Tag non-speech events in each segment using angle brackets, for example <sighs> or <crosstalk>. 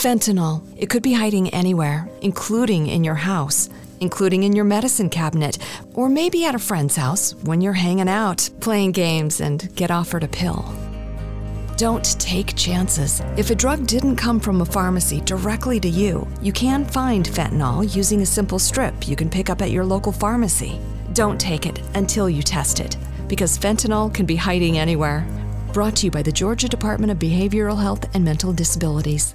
Fentanyl. It could be hiding anywhere, including in your house, including in your medicine cabinet, or maybe at a friend's house when you're hanging out, playing games, and get offered a pill. Don't take chances. If a drug didn't come from a pharmacy directly to you, you can find fentanyl using a simple strip you can pick up at your local pharmacy. Don't take it until you test it, because fentanyl can be hiding anywhere. Brought to you by the Georgia Department of Behavioral Health and Mental Disabilities.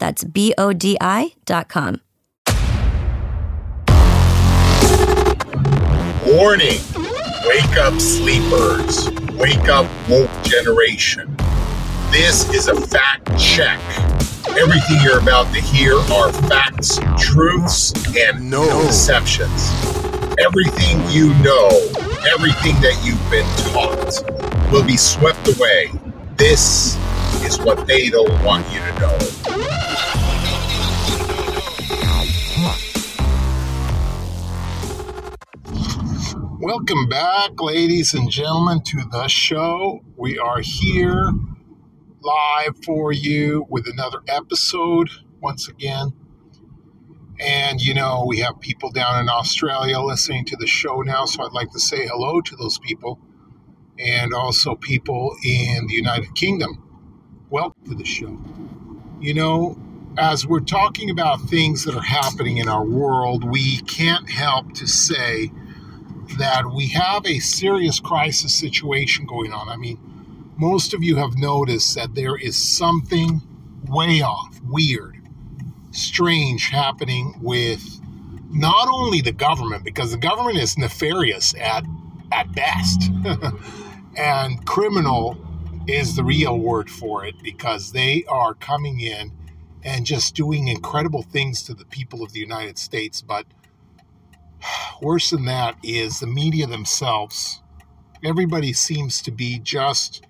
That's B O D I.com. Warning! Wake up, sleepers. Wake up, woke generation. This is a fact check. Everything you're about to hear are facts, truths, and no deceptions. Everything you know, everything that you've been taught, will be swept away. This is what they don't want you to know. Welcome back, ladies and gentlemen, to the show. We are here live for you with another episode once again. And, you know, we have people down in Australia listening to the show now, so I'd like to say hello to those people. And also people in the United Kingdom. Welcome to the show. You know, as we're talking about things that are happening in our world, we can't help to say that we have a serious crisis situation going on. I mean, most of you have noticed that there is something way off, weird, strange happening with not only the government, because the government is nefarious at, at best, <laughs> and criminal is the real word for it because they are coming in and just doing incredible things to the people of the United States. But <sighs> worse than that is the media themselves. Everybody seems to be just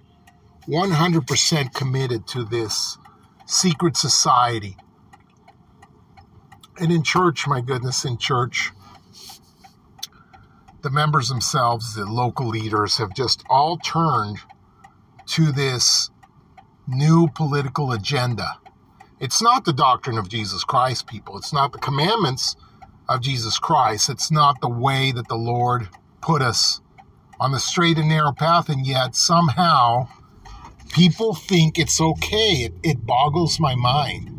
100% committed to this secret society. And in church, my goodness, in church, the members themselves, the local leaders, have just all turned to this new political agenda. It's not the doctrine of Jesus Christ, people. It's not the commandments of Jesus Christ. It's not the way that the Lord put us on the straight and narrow path, and yet somehow people think it's okay. It, it boggles my mind.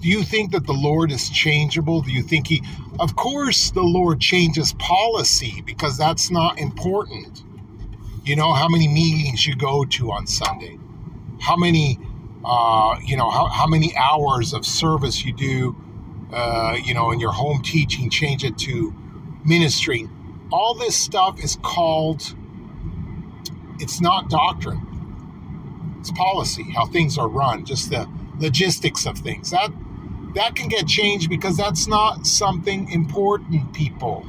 Do you think that the Lord is changeable? Do you think He, of course, the Lord changes policy because that's not important. You know, how many meetings you go to on Sunday, how many, uh, you know, how, how many hours of service you do, uh, you know, in your home teaching, change it to ministry. All this stuff is called, it's not doctrine it's policy, how things are run, just the logistics of things. That that can get changed because that's not something important, people.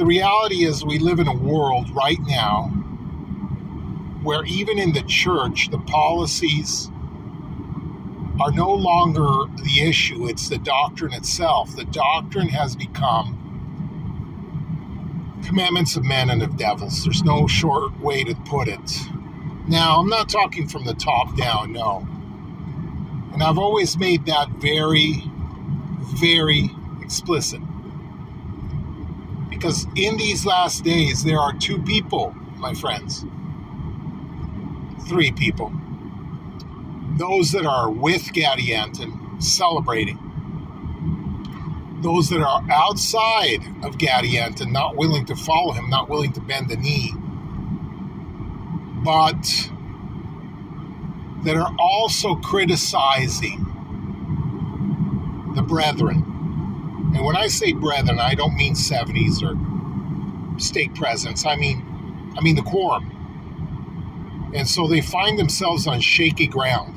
The reality is we live in a world right now where even in the church the policies are no longer the issue, it's the doctrine itself. The doctrine has become commandments of men and of devils. There's no short way to put it. Now, I'm not talking from the top down, no. And I've always made that very, very explicit. Because in these last days, there are two people, my friends, three people, those that are with Gadianton celebrating, those that are outside of Gadianton not willing to follow him, not willing to bend the knee, but that are also criticizing the brethren. And when I say brethren, I don't mean 70s or state presidents. I mean I mean the quorum. And so they find themselves on shaky ground.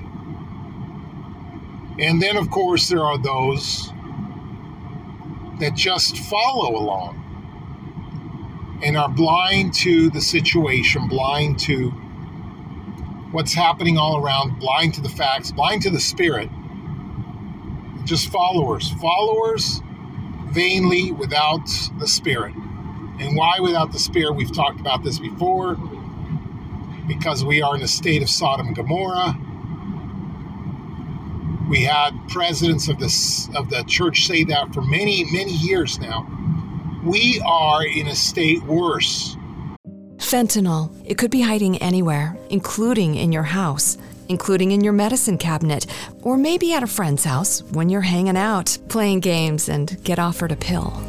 And then of course there are those that just follow along and are blind to the situation, blind to what's happening all around, blind to the facts, blind to the spirit. Just followers. Followers vainly without the spirit. And why without the spirit? We've talked about this before. Because we are in a state of Sodom and Gomorrah. We had presidents of this of the church say that for many, many years now. We are in a state worse. Fentanyl. It could be hiding anywhere, including in your house, including in your medicine cabinet, or maybe at a friend's house when you're hanging out, playing games, and get offered a pill.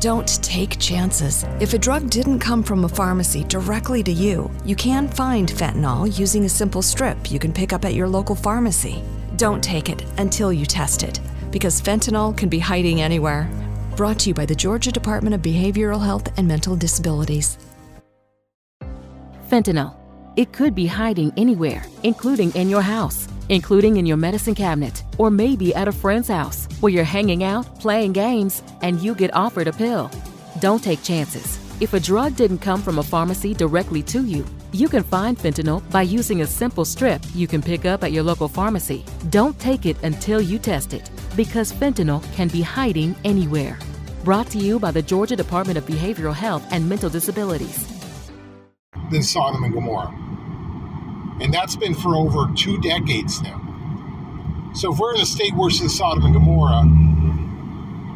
Don't take chances. If a drug didn't come from a pharmacy directly to you, you can find fentanyl using a simple strip you can pick up at your local pharmacy. Don't take it until you test it, because fentanyl can be hiding anywhere. Brought to you by the Georgia Department of Behavioral Health and Mental Disabilities. Fentanyl. It could be hiding anywhere, including in your house, including in your medicine cabinet, or maybe at a friend's house where you're hanging out, playing games, and you get offered a pill. Don't take chances. If a drug didn't come from a pharmacy directly to you, you can find fentanyl by using a simple strip you can pick up at your local pharmacy. Don't take it until you test it, because fentanyl can be hiding anywhere. Brought to you by the Georgia Department of Behavioral Health and Mental Disabilities. Than Sodom and Gomorrah. And that's been for over two decades now. So if we're in a state worse than Sodom and Gomorrah,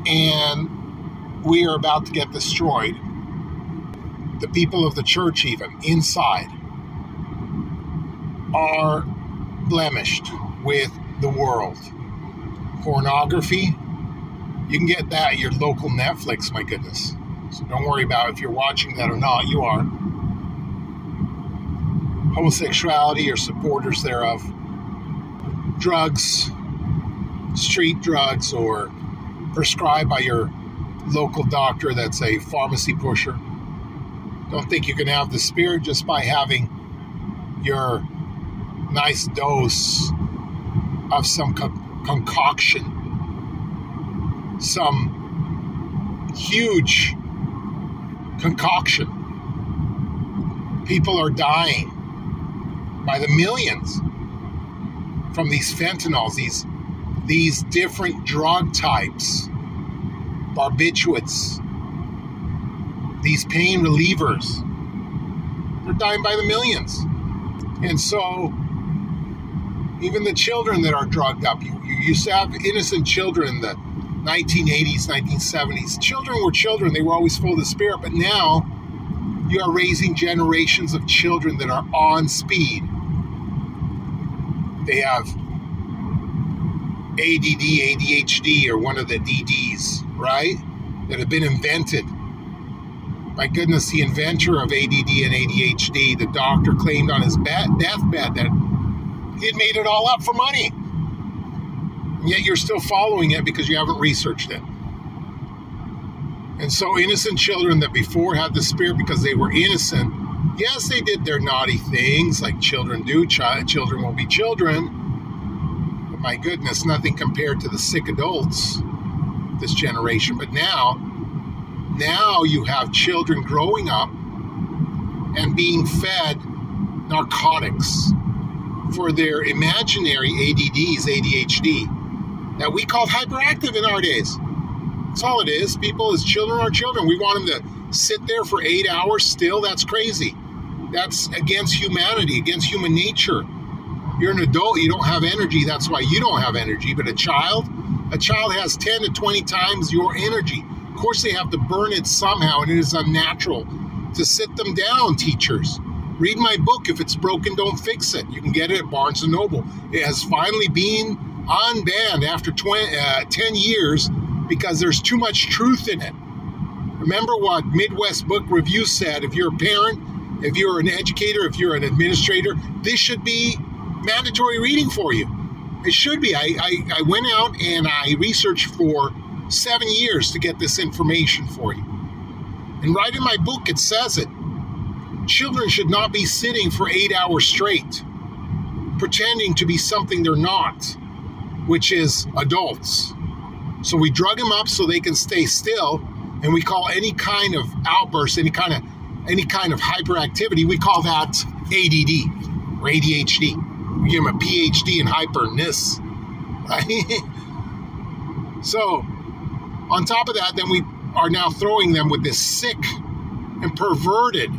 and we are about to get destroyed, the people of the church, even inside, are blemished with the world. Pornography, you can get that at your local Netflix, my goodness. So don't worry about if you're watching that or not, you are. Homosexuality or supporters thereof, drugs, street drugs, or prescribed by your local doctor that's a pharmacy pusher. Don't think you can have the spirit just by having your nice dose of some co- concoction, some huge concoction. People are dying by the millions from these fentanyls, these these different drug types, barbiturates, these pain relievers. They're dying by the millions. And so, even the children that are drugged up, you, you used to have innocent children in the 1980s, 1970s. Children were children, they were always full of the spirit, but now you are raising generations of children that are on speed. They have ADD, ADHD, or one of the DDs, right? That have been invented. My goodness, the inventor of ADD and ADHD, the doctor claimed on his deathbed that he had made it all up for money. And yet you're still following it because you haven't researched it. And so, innocent children that before had the spirit because they were innocent, yes, they did their naughty things like children do. Ch- children will be children But my goodness, nothing compared to the sick adults this generation. But now, now you have children growing up and being fed narcotics for their imaginary ADDs, ADHD, that we call hyperactive in our days. That's all it is. People, as children are children. We want them to sit there for eight hours still. That's crazy. That's against humanity, against human nature. You're an adult, you don't have energy. That's why you don't have energy. But a child, a child has 10 to 20 times your energy. Of course, they have to burn it somehow, and it is unnatural to sit them down, teachers. Read my book. If it's broken, don't fix it. You can get it at Barnes & Noble. It has finally been unbanned after 20, uh, 10 years because there's too much truth in it. Remember what Midwest Book Review said if you're a parent, if you're an educator, if you're an administrator, this should be mandatory reading for you. It should be. I, I, I went out and I researched for seven years to get this information for you. And right in my book, it says it. Children should not be sitting for eight hours straight, pretending to be something they're not, which is adults. So we drug them up so they can stay still, and we call any kind of outburst, any kind of any kind of hyperactivity, we call that ADD or ADHD. We give them a PhD in hyperness. Right? <laughs> so, on top of that, then we are now throwing them with this sick and perverted,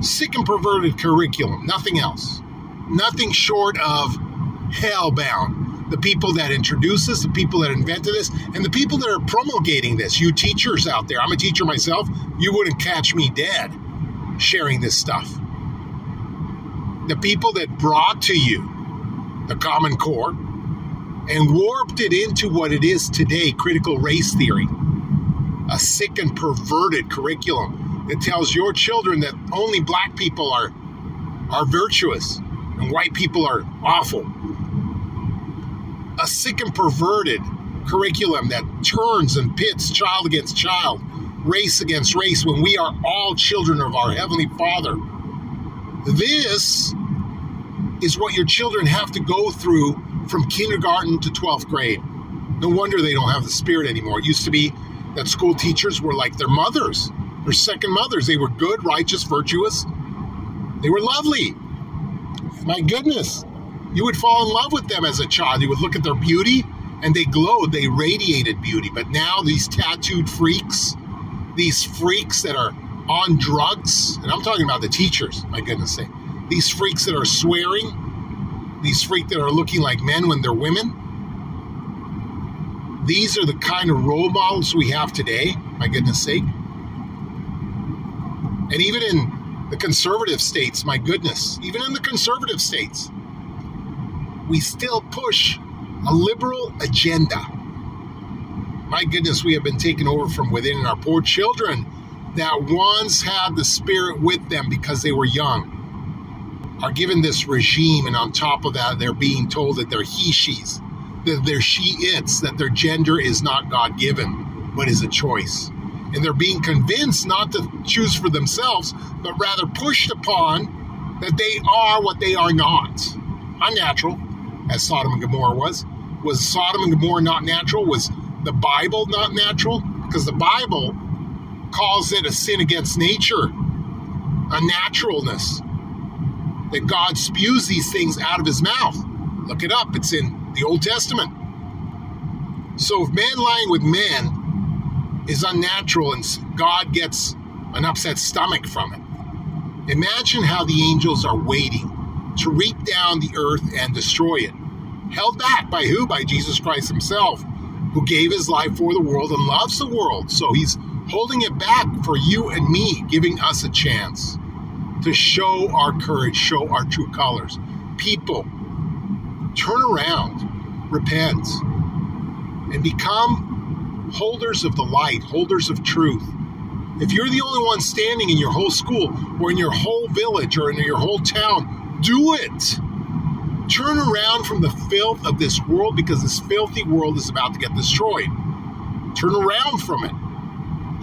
sick and perverted curriculum. Nothing else. Nothing short of hellbound. The people that introduced this, the people that invented this, and the people that are promulgating this. You teachers out there, I'm a teacher myself, you wouldn't catch me dead sharing this stuff. The people that brought to you the Common Core and warped it into what it is today critical race theory a sick and perverted curriculum that tells your children that only black people are are virtuous and white people are awful. A sick and perverted curriculum that turns and pits child against child, race against race, when we are all children of our Heavenly Father. This is what your children have to go through from kindergarten to 12th grade. No wonder they don't have the spirit anymore. It used to be that school teachers were like their mothers, their second mothers. They were good, righteous, virtuous. They were lovely. My goodness, you would fall in love with them as a child. You would look at their beauty and they glowed, they radiated beauty. But now these tattooed freaks, these freaks that are on drugs, and I'm talking about the teachers, my goodness sake, these freaks that are swearing, these freaks that are looking like men when they're women, these are the kind of role models we have today, my goodness sake. And even in the conservative states, my goodness, even in the conservative states, we still push a liberal agenda. My goodness, we have been taken over from within, and our poor children that once had the spirit with them because they were young are given this regime, and on top of that, they're being told that they're he she's that they're she its, that their gender is not God given, but is a choice. And they're being convinced not to choose for themselves, but rather pushed upon that they are what they are not. Unnatural, as Sodom and Gomorrah was. Was Sodom and Gomorrah not natural? Was the Bible not natural? Because the Bible calls it a sin against nature, a naturalness. That God spews these things out of his mouth. Look it up, it's in the Old Testament. So if man lying with man is unnatural and God gets an upset stomach from it, imagine how the angels are waiting to reap down the earth and destroy it. Held back by who? By Jesus Christ himself, who gave his life for the world and loves the world. So he's holding it back for you and me, giving us a chance to show our courage, show our true colors. People turn around, repent, and become holders of the light, holders of truth. If you're the only one standing in your whole school or in your whole village or in your whole town, do it. Turn around from the filth of this world because this filthy world is about to get destroyed. Turn around from it.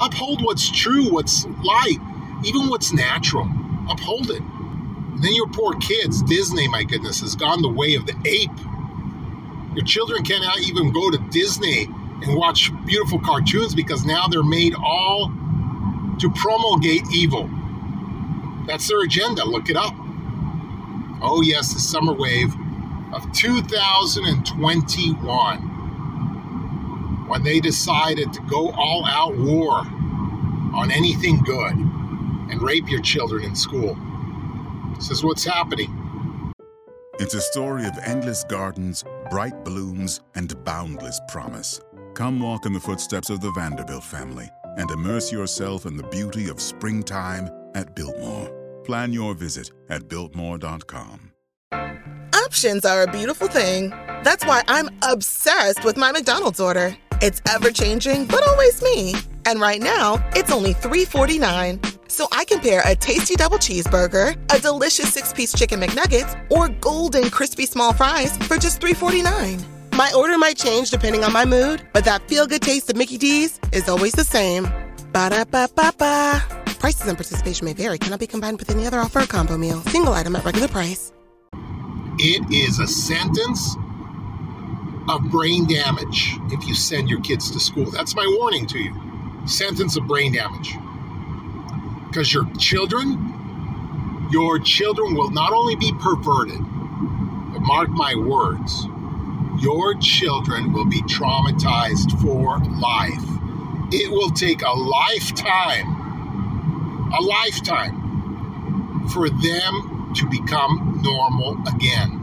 Uphold what's true, what's light, even what's natural. Uphold it. And then your poor kids, Disney, my goodness, has gone the way of the ape. Your children cannot even go to Disney and watch beautiful cartoons because now they're made all to promulgate evil. That's their agenda. Look it up. Oh, yes, the summer wave of 2021 when they decided to go all out war on anything good and rape your children in school. This is what's happening. It's a story of endless gardens, bright blooms, and boundless promise. Come walk in the footsteps of the Vanderbilt family and immerse yourself in the beauty of springtime at Biltmore. Plan your visit at Biltmore.com. Options are a beautiful thing. That's why I'm obsessed with my McDonald's order. It's ever changing, but always me. And right now, it's only $3.49. So I can pair a tasty double cheeseburger, a delicious six piece chicken McNuggets, or golden crispy small fries for just $3.49. My order might change depending on my mood, but that feel good taste of Mickey D's is always the same. Ba da ba ba ba. Prices and participation may vary, cannot be combined with any other offer or combo meal. Single item at regular price. It is a sentence of brain damage if you send your kids to school. That's my warning to you. Sentence of brain damage. Because your children, your children will not only be perverted, but mark my words, your children will be traumatized for life. It will take a lifetime, a lifetime for them to become normal again.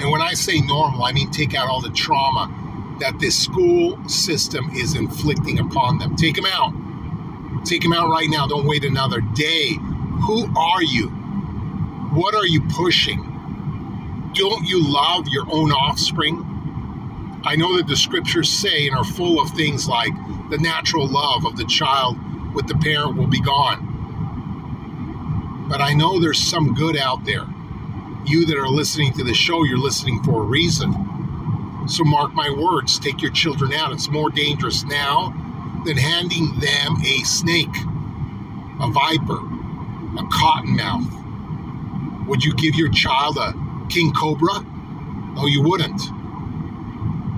And when I say normal, I mean take out all the trauma that this school system is inflicting upon them. Take them out. Take them out right now. Don't wait another day. Who are you? What are you pushing? Don't you love your own offspring? I know that the scriptures say and are full of things like the natural love of the child with the parent will be gone. But I know there's some good out there. You that are listening to the show, you're listening for a reason. So mark my words, take your children out. It's more dangerous now than handing them a snake, a viper, a cottonmouth. Would you give your child a king cobra? No, you wouldn't.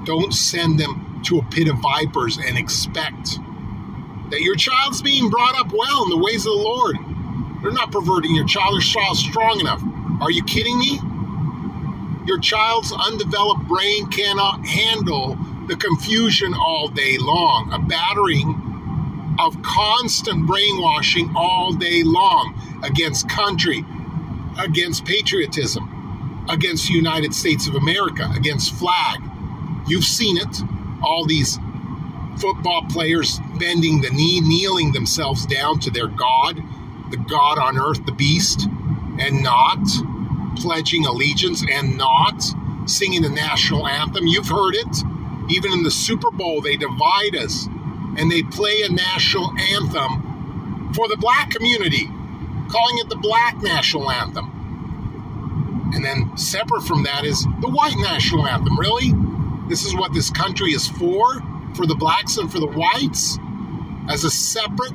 Don't send them to a pit of vipers and expect that your child's being brought up well in the ways of the Lord. They're not perverting your child. Their child's strong enough. Are you kidding me? Your child's undeveloped brain cannot handle the confusion all day long, a battering of constant brainwashing all day long against country, against patriotism, against the United States of America, against flag. You've seen it. All these football players bending the knee, kneeling themselves down to their God, the God on earth, the beast, and not pledging allegiance and not singing the national anthem. You've heard it. Even in the Super Bowl, they divide us and they play a national anthem for the black community, calling it the black national anthem. And then separate from that is the white national anthem. Really? This is what this country is for? For the blacks and for the whites? As a separate,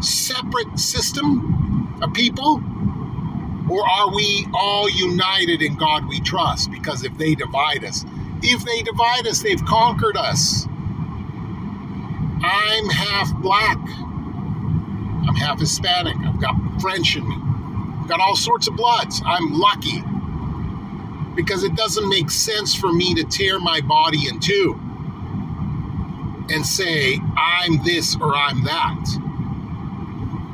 separate system of people? Or are we all united in God we trust? Because if they divide us, if they divide us, they've conquered us. I'm half black. I'm half Hispanic. I've got French in me. I've got all sorts of bloods. I'm lucky because it doesn't make sense for me to tear my body in two and say, I'm this or I'm that.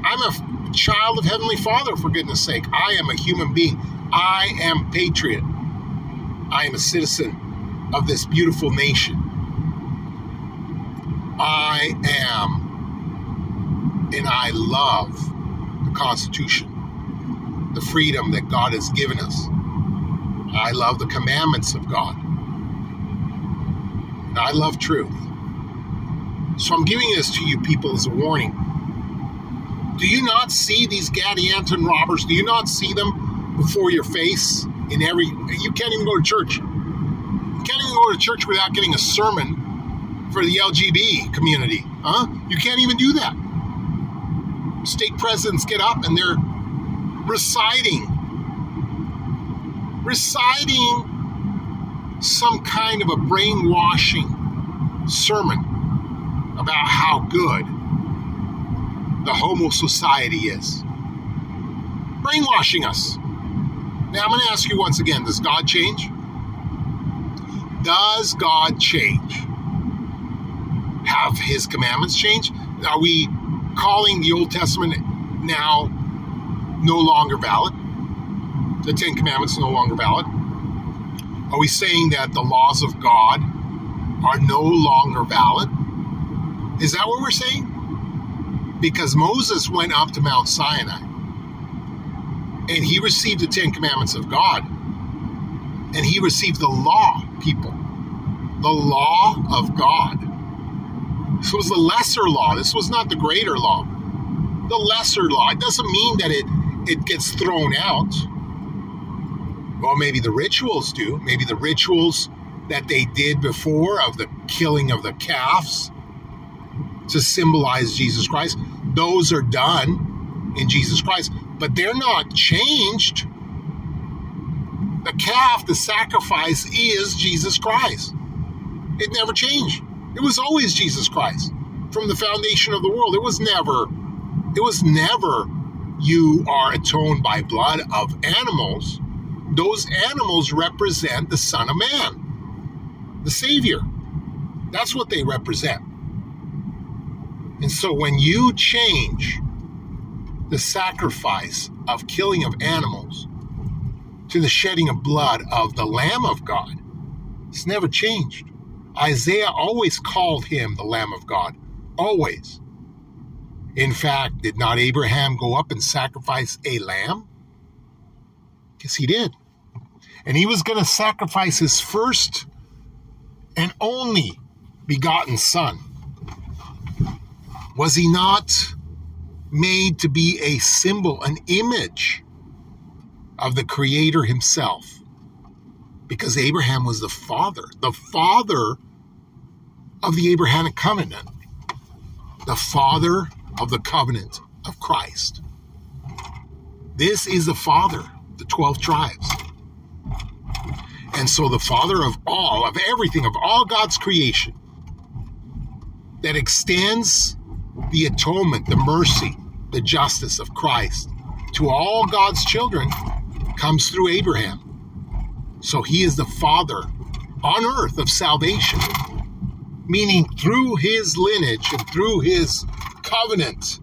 I'm a child of Heavenly Father, for goodness sake. I am a human being. I am patriot. I am a citizen of this beautiful nation. I am, and I love the Constitution, the freedom that God has given us. I love the commandments of God. And I love truth. So I'm giving this to you people as a warning do you not see these Gadianton robbers? Do you not see them before your face in every? You can't even go to church. You can't even go to church without getting a sermon for the LGB community, huh? You can't even do that. State presidents get up and they're reciting, reciting some kind of a brainwashing sermon about how good the homo society is. Brainwashing us. Now, I'm going to ask you once again does God change? Does God change? Have his commandments changed? Are we calling the Old Testament now no longer valid? The Ten Commandments no longer valid? Are we saying that the laws of God are no longer valid? Is that what we're saying? Because Moses went up to Mount Sinai And he received the Ten Commandments of God. And he received the law, people. The law of God. This was the lesser law. This was not the greater law. The lesser law. It doesn't mean that it, it gets thrown out. Well, maybe the rituals do. Maybe the rituals that they did before of the killing of the calves to symbolize Jesus Christ, those are done in Jesus Christ, but they're not changed. The calf, the sacrifice is Jesus Christ. It never changed. It was always Jesus Christ from the foundation of the world. It was never, it was never you are atoned by blood of animals. Those animals represent the Son of Man, the Savior. That's what they represent. And so when you change the sacrifice of killing of animals to the shedding of blood of the Lamb of God, it's never changed. Isaiah always called him the Lamb of God. Always. In fact, did not Abraham go up and sacrifice a lamb? Yes, he did. And he was going to sacrifice his first and only begotten son. Was he not made to be a symbol, an image of the Creator himself? Because Abraham was the father, the father of the Abrahamic covenant, the father of the covenant of Christ. This is the father, the 12 tribes. And so the father of all, of everything, of all God's creation that extends the atonement, the mercy, the justice of Christ to all God's children comes through Abraham. So he is the father on earth of salvation meaning through his lineage and through his covenant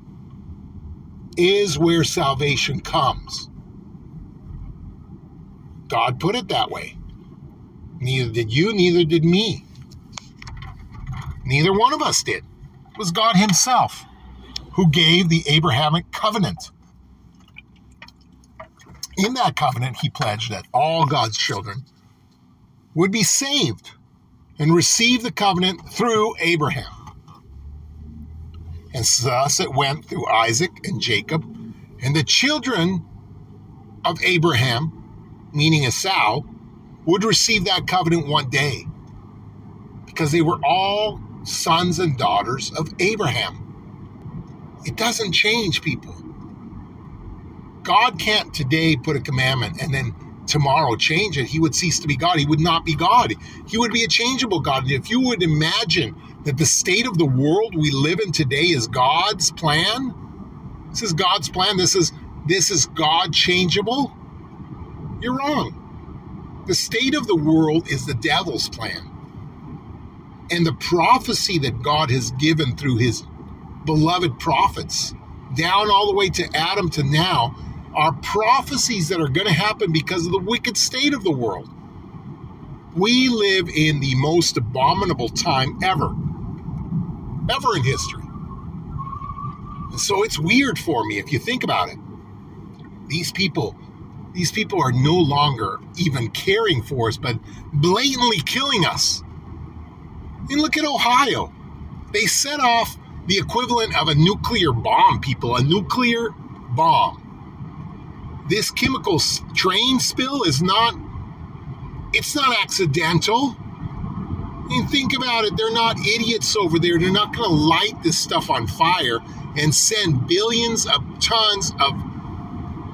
is where salvation comes. God put it that way. Neither did you, neither did me. Neither one of us did. Was God Himself who gave the Abrahamic covenant. In that covenant, He pledged that all God's children would be saved and receive the covenant through Abraham. And thus it went through Isaac and Jacob, and the children of Abraham, meaning Esau, would receive that covenant one day because they were all sons and daughters of Abraham. It doesn't change people. God can't today put a commandment and then tomorrow change it, he would cease to be God. He would not be God. He would be a changeable God. And if you would imagine that the state of the world we live in today is God's plan, this is God's plan. This is this is God changeable. You're wrong. The state of the world is the devil's plan. And the prophecy that God has given through his beloved prophets, down all the way to Adam to now, are prophecies that are going to happen because of the wicked state of the world. We live in the most abominable time ever, ever in history. And so it's weird for me if you think about it. These people, these people are no longer even caring for us, but blatantly killing us. And look at Ohio. They set off the equivalent of a nuclear bomb, people, a nuclear bomb. This chemical train spill is not it's not accidental. And think about it they're not idiots over there. They're not going to light this stuff on fire and send billions of tons of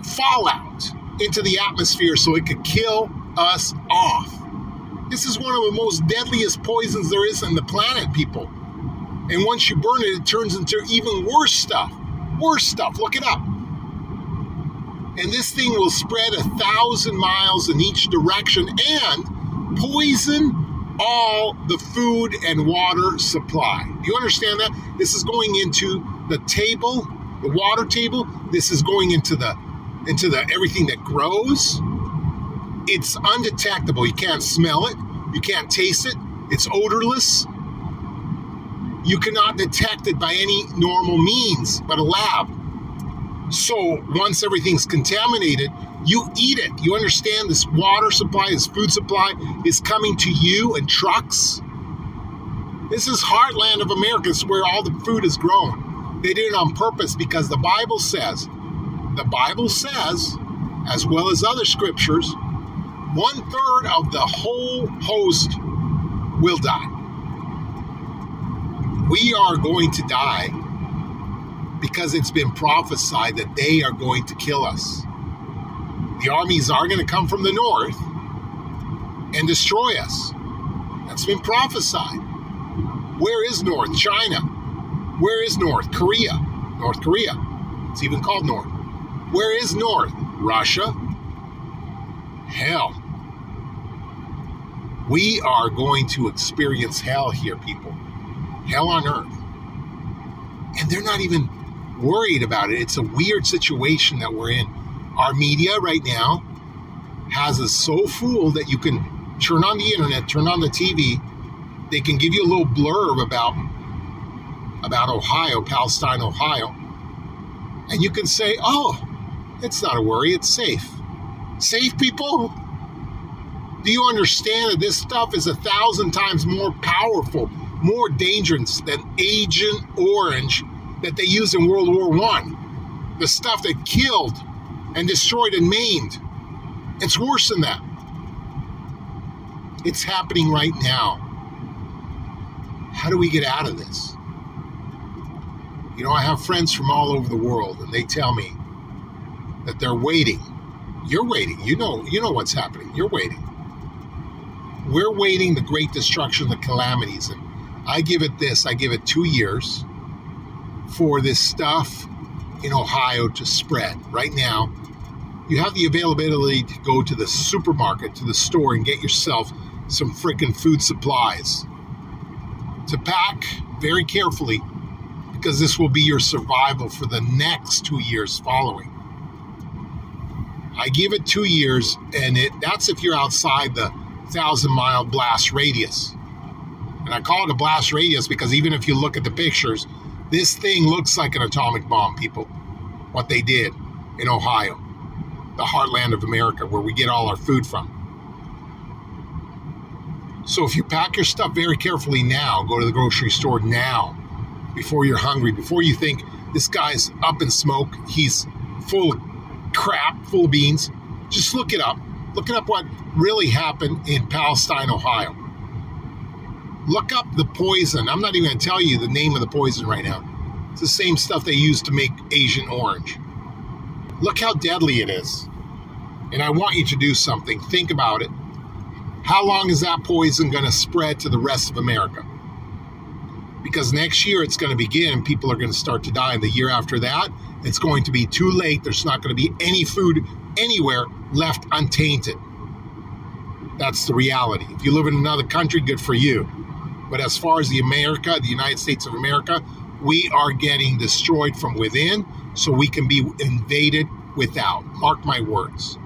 fallout into the atmosphere so it could kill us off this is one of the most deadliest poisons there is on the planet people and once you burn it it turns into even worse stuff worse stuff look it up and this thing will spread a thousand miles in each direction and poison all the food and water supply. You understand that? This is going into the table, the water table. This is going into the into the everything that grows. It's undetectable. You can't smell it. You can't taste it. It's odorless. You cannot detect it by any normal means but a lab. So once everything's contaminated, you eat it. You understand this water supply, this food supply is coming to you in trucks. This is heartland of America. Is where all the food is grown. They did it on purpose because the Bible says, the Bible says, as well as other scriptures, one third of the whole host will die. We are going to die because it's been prophesied that they are going to kill us. The armies are going to come from the north and destroy us. That's been prophesied. Where is North? China. Where is North? Korea. North Korea. It's even called North. Where is North? Russia. Hell. We are going to experience hell here, people. Hell on earth. And they're not even worried about it. It's a weird situation that we're in. Our media right now has us so fooled that you can turn on the internet, turn on the TV, they can give you a little blurb about about Ohio, Palestine, Ohio, and you can say, "Oh, it's not a worry, it's safe." Safe people? Do you understand that this stuff is a thousand times more powerful, more dangerous than Agent Orange that they used in World War One, the stuff that killed and destroyed and maimed. It's worse than that. It's happening right now. How do we get out of this? You know, I have friends from all over the world, and they tell me that they're waiting. You're waiting. You know, you know what's happening. You're waiting. We're waiting the great destruction, the calamities, and I give it this. I give it two years for this stuff in Ohio to spread. Right now, you have the availability to go to the supermarket, to the store, and get yourself some freaking food supplies. To pack very carefully because this will be your survival for the next two years following. I give it two years, and it that's if you're outside the thousand mile blast radius. And I call it a blast radius because even if you look at the pictures, this thing looks like an atomic bomb, people. What they did in Ohio, the heartland of America, where we get all our food from. So if you pack your stuff very carefully now, go to the grocery store now, before you're hungry, before you think this guy's up in smoke, he's full of crap, full of beans, just look it up. Look it up what really happened in Palestine, Ohio. Look up the poison. I'm not even going to tell you the name of the poison right now. It's the same stuff they use to make Agent Orange. Look how deadly it is. And I want you to do something. Think about it. How long is that poison going to spread to the rest of America? Because next year it's going to begin, people are going to start to die. And the year after that, it's going to be too late. There's not going to be any food anywhere left untainted. That's the reality. If you live in another country, good for you. But as far as the America, the United States of America, we are getting destroyed from within so we can be invaded without. Mark my words.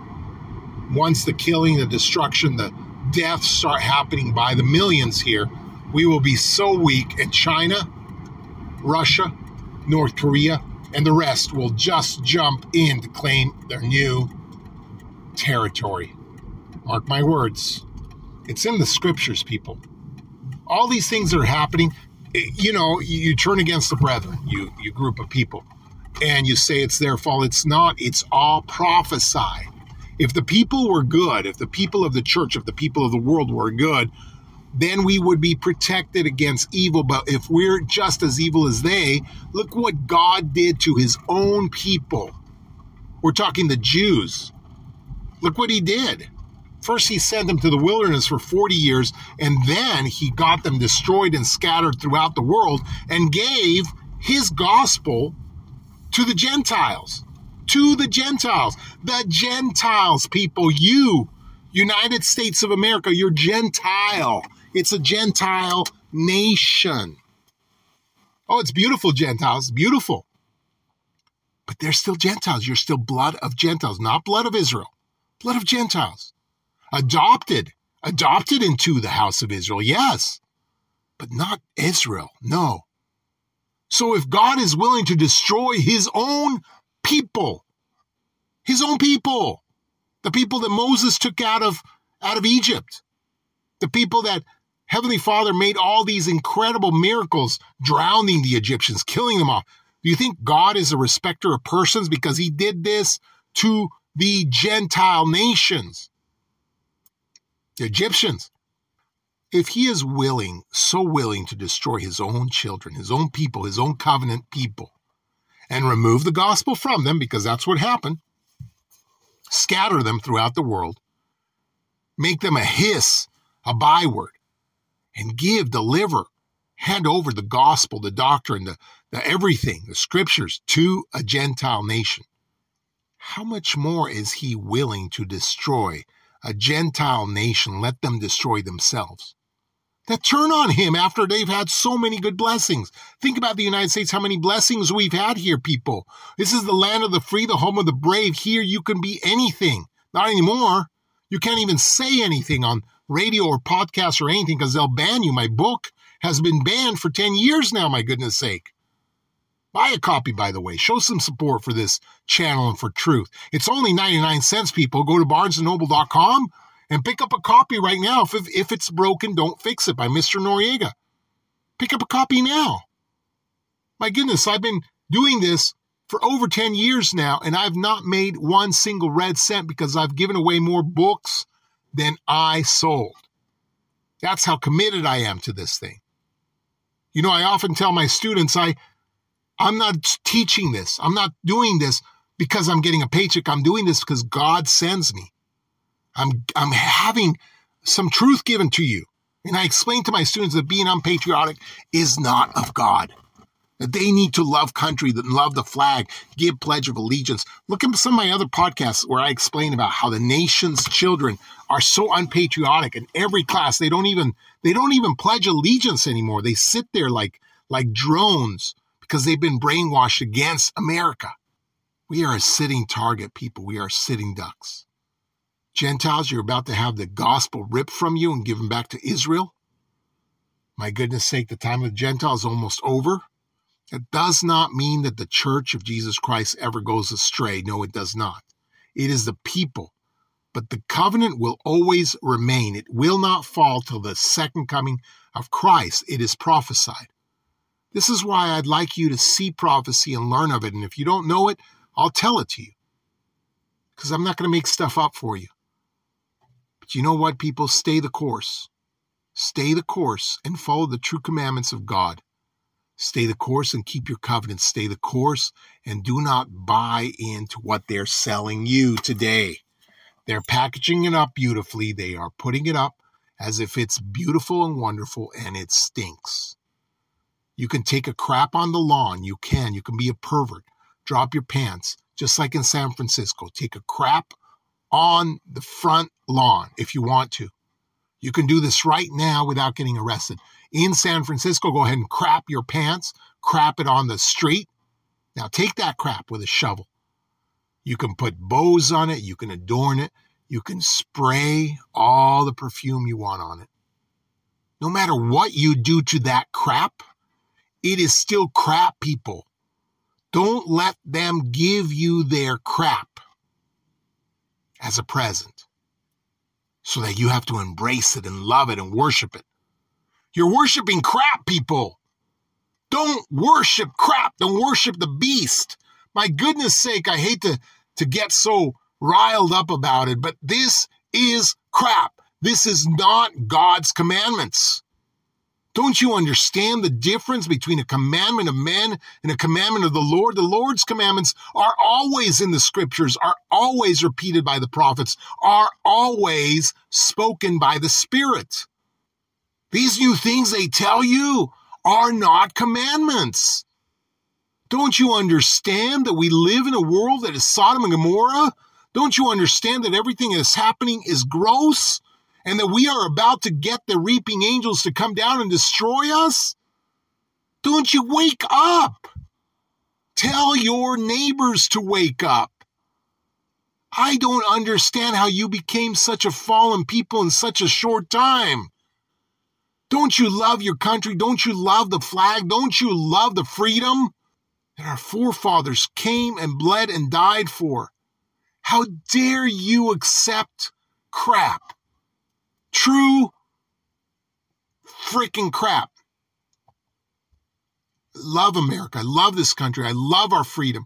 Once the killing, the destruction, the deaths start happening by the millions here, we will be so weak, and China, Russia, North Korea, and the rest will just jump in to claim their new territory. Mark my words. It's in the scriptures, people all these things are happening you know you, turn against the brethren you you group of people and you say it's their fault it's not it's all prophesied if the people were good if the people of the church if the people of the world were good then we would be protected against evil but if we're just as evil as they look what god did to his own people we're talking the jews look what he did First, he sent them to the wilderness for 40 years, and then he got them destroyed and scattered throughout the world and gave his gospel to the Gentiles. To the Gentiles. The Gentiles, people, you, United States of America, you're Gentile. It's a Gentile nation. Oh, it's beautiful, Gentiles. Beautiful. But they're still Gentiles. You're still blood of Gentiles, not blood of Israel, blood of Gentiles adopted, adopted into the house of Israel, yes, but not Israel, no. So if God is willing to destroy his own people, his own people, the people that Moses took out of out of Egypt, the people that Heavenly Father made all these incredible miracles, drowning the Egyptians, killing them all. Do you think God is a respecter of persons because he did this to the Gentile nations? The Egyptians. If he is willing, so willing to destroy his own children, his own people, his own covenant people, and remove the gospel from them, because that's what happened, scatter them throughout the world, make them a hiss, a byword, and give, deliver, hand over the gospel, the doctrine, the, the everything, the scriptures to a Gentile nation. How much more is he willing to destroy a Gentile nation? Let them destroy themselves. That turn on him after they've had so many good blessings. Think about the United States, how many blessings we've had here, people. This is the land of the free, the home of the brave. Here you can be anything. Not anymore. You can't even say anything on radio or podcast or anything because they'll ban you. My book has been banned for 10 years now, my goodness sake. Buy a copy, by the way. Show some support for this channel and for truth. It's only 99 cents, people. Go to barnesandnoble.com and pick up a copy right now. If, if it's broken, don't fix it by Mr. Noriega. Pick up a copy now. My goodness, I've been doing this for over 10 years now, and I've not made one single red cent because I've given away more books than I sold. That's how committed I am to this thing. You know, I often tell my students I I'm not teaching this. I'm not doing this because I'm getting a paycheck. I'm doing this because God sends me. I'm I'm having some truth given to you. And I explain to my students that being unpatriotic is not of God that they need to love country, that love the flag, give pledge of allegiance. Look at some of my other podcasts where I explain about how the nation's children are so unpatriotic in every class. They don't even they don't even pledge allegiance anymore. They sit there like like drones because they've been brainwashed against America. We are a sitting target, people. We are sitting ducks. Gentiles, you're about to have the gospel ripped from you and given back to Israel. My goodness sake, the time of the Gentiles is almost over. It does not mean that the church of Jesus Christ ever goes astray. No, it does not. It is the people. But the covenant will always remain. It will not fall till the second coming of Christ. It is prophesied. This is why I'd like you to see prophecy and learn of it. And if you don't know it, I'll tell it to you. Because I'm not going to make stuff up for you. But you know what, people? Stay the course. Stay the course and follow the true commandments of God. Stay the course and keep your covenant. Stay the course and do not buy into what they're selling you today. They're packaging it up beautifully. They are putting it up as if it's beautiful and wonderful and it stinks. You can take a crap on the lawn. You can. You can be a pervert. Drop your pants, just like in San Francisco. Take a crap on the front lawn if you want to. You can do this right now without getting arrested in San Francisco, go ahead and crap your pants, crap it on the street. Now take that crap with a shovel. You can put bows on it, you can adorn it, you can spray all the perfume you want on it. No matter what you do to that crap, it is still crap, people. Don't let them give you their crap as a present so that you have to embrace it and love it and worship it. You're worshiping crap, people. Don't worship crap. Don't worship the beast. My goodness sake, I hate to, to get so riled up about it, but this is crap. This is not God's commandments. Don't you understand the difference between a commandment of men and a commandment of the Lord? The Lord's commandments are always in the scriptures, are always repeated by the prophets, are always spoken by the Spirit. These new things they tell you are not commandments. Don't you understand that we live in a world that is Sodom and Gomorrah? Don't you understand that everything that's happening is gross and that we are about to get the reaping angels to come down and destroy us? Don't you wake up? Tell your neighbors to wake up. I don't understand how you became such a fallen people in such a short time. Don't you love your country? Don't you love the flag? Don't you love the freedom? that our forefathers came and bled and died for. How dare you accept crap? True freaking crap. Love America. I love this country. I love our freedom.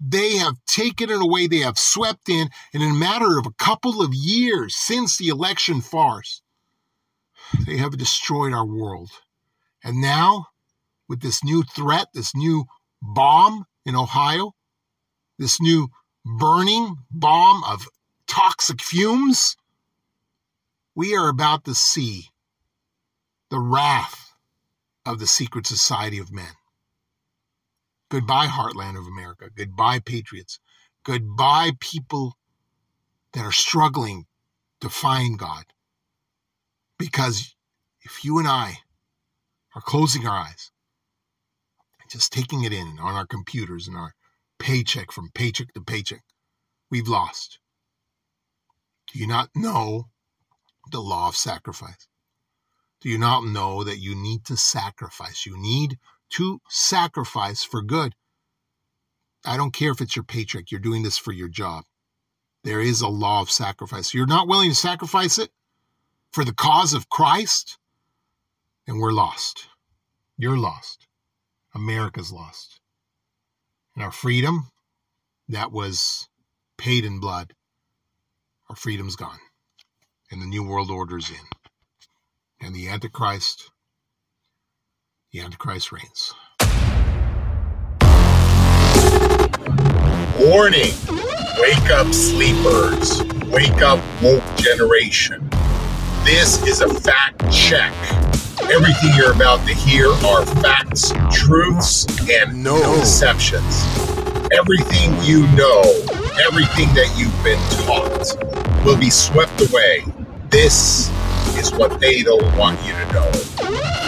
They have taken it away. They have swept in, and in a matter of a couple of years since the election farce, they have destroyed our world. And now, with this new threat, this new bomb in Ohio, this new burning bomb of toxic fumes, we are about to see the wrath of the secret society of men. Goodbye, heartland of America. Goodbye, patriots. Goodbye, people that are struggling to find God. Because if you and I are closing our eyes, just taking it in on our computers and our paycheck from paycheck to paycheck, we've lost. Do you not know the law of sacrifice? Do you not know that you need to sacrifice? You need to sacrifice for good. I don't care if it's your paycheck, you're doing this for your job. There is a law of sacrifice. You're not willing to sacrifice it for the cause of Christ, and we're lost. You're lost. America's lost. And our freedom, that was paid in blood, our freedom's gone. And the New World Order's in. And the Antichrist the Antichrist reigns. Warning! Wake up, sleepers. Wake up, woke generation. This is a fact check. Everything you're about to hear are facts, truths, and no deceptions. Everything you know, everything that you've been taught, will be swept away. This is what they don't want you to know.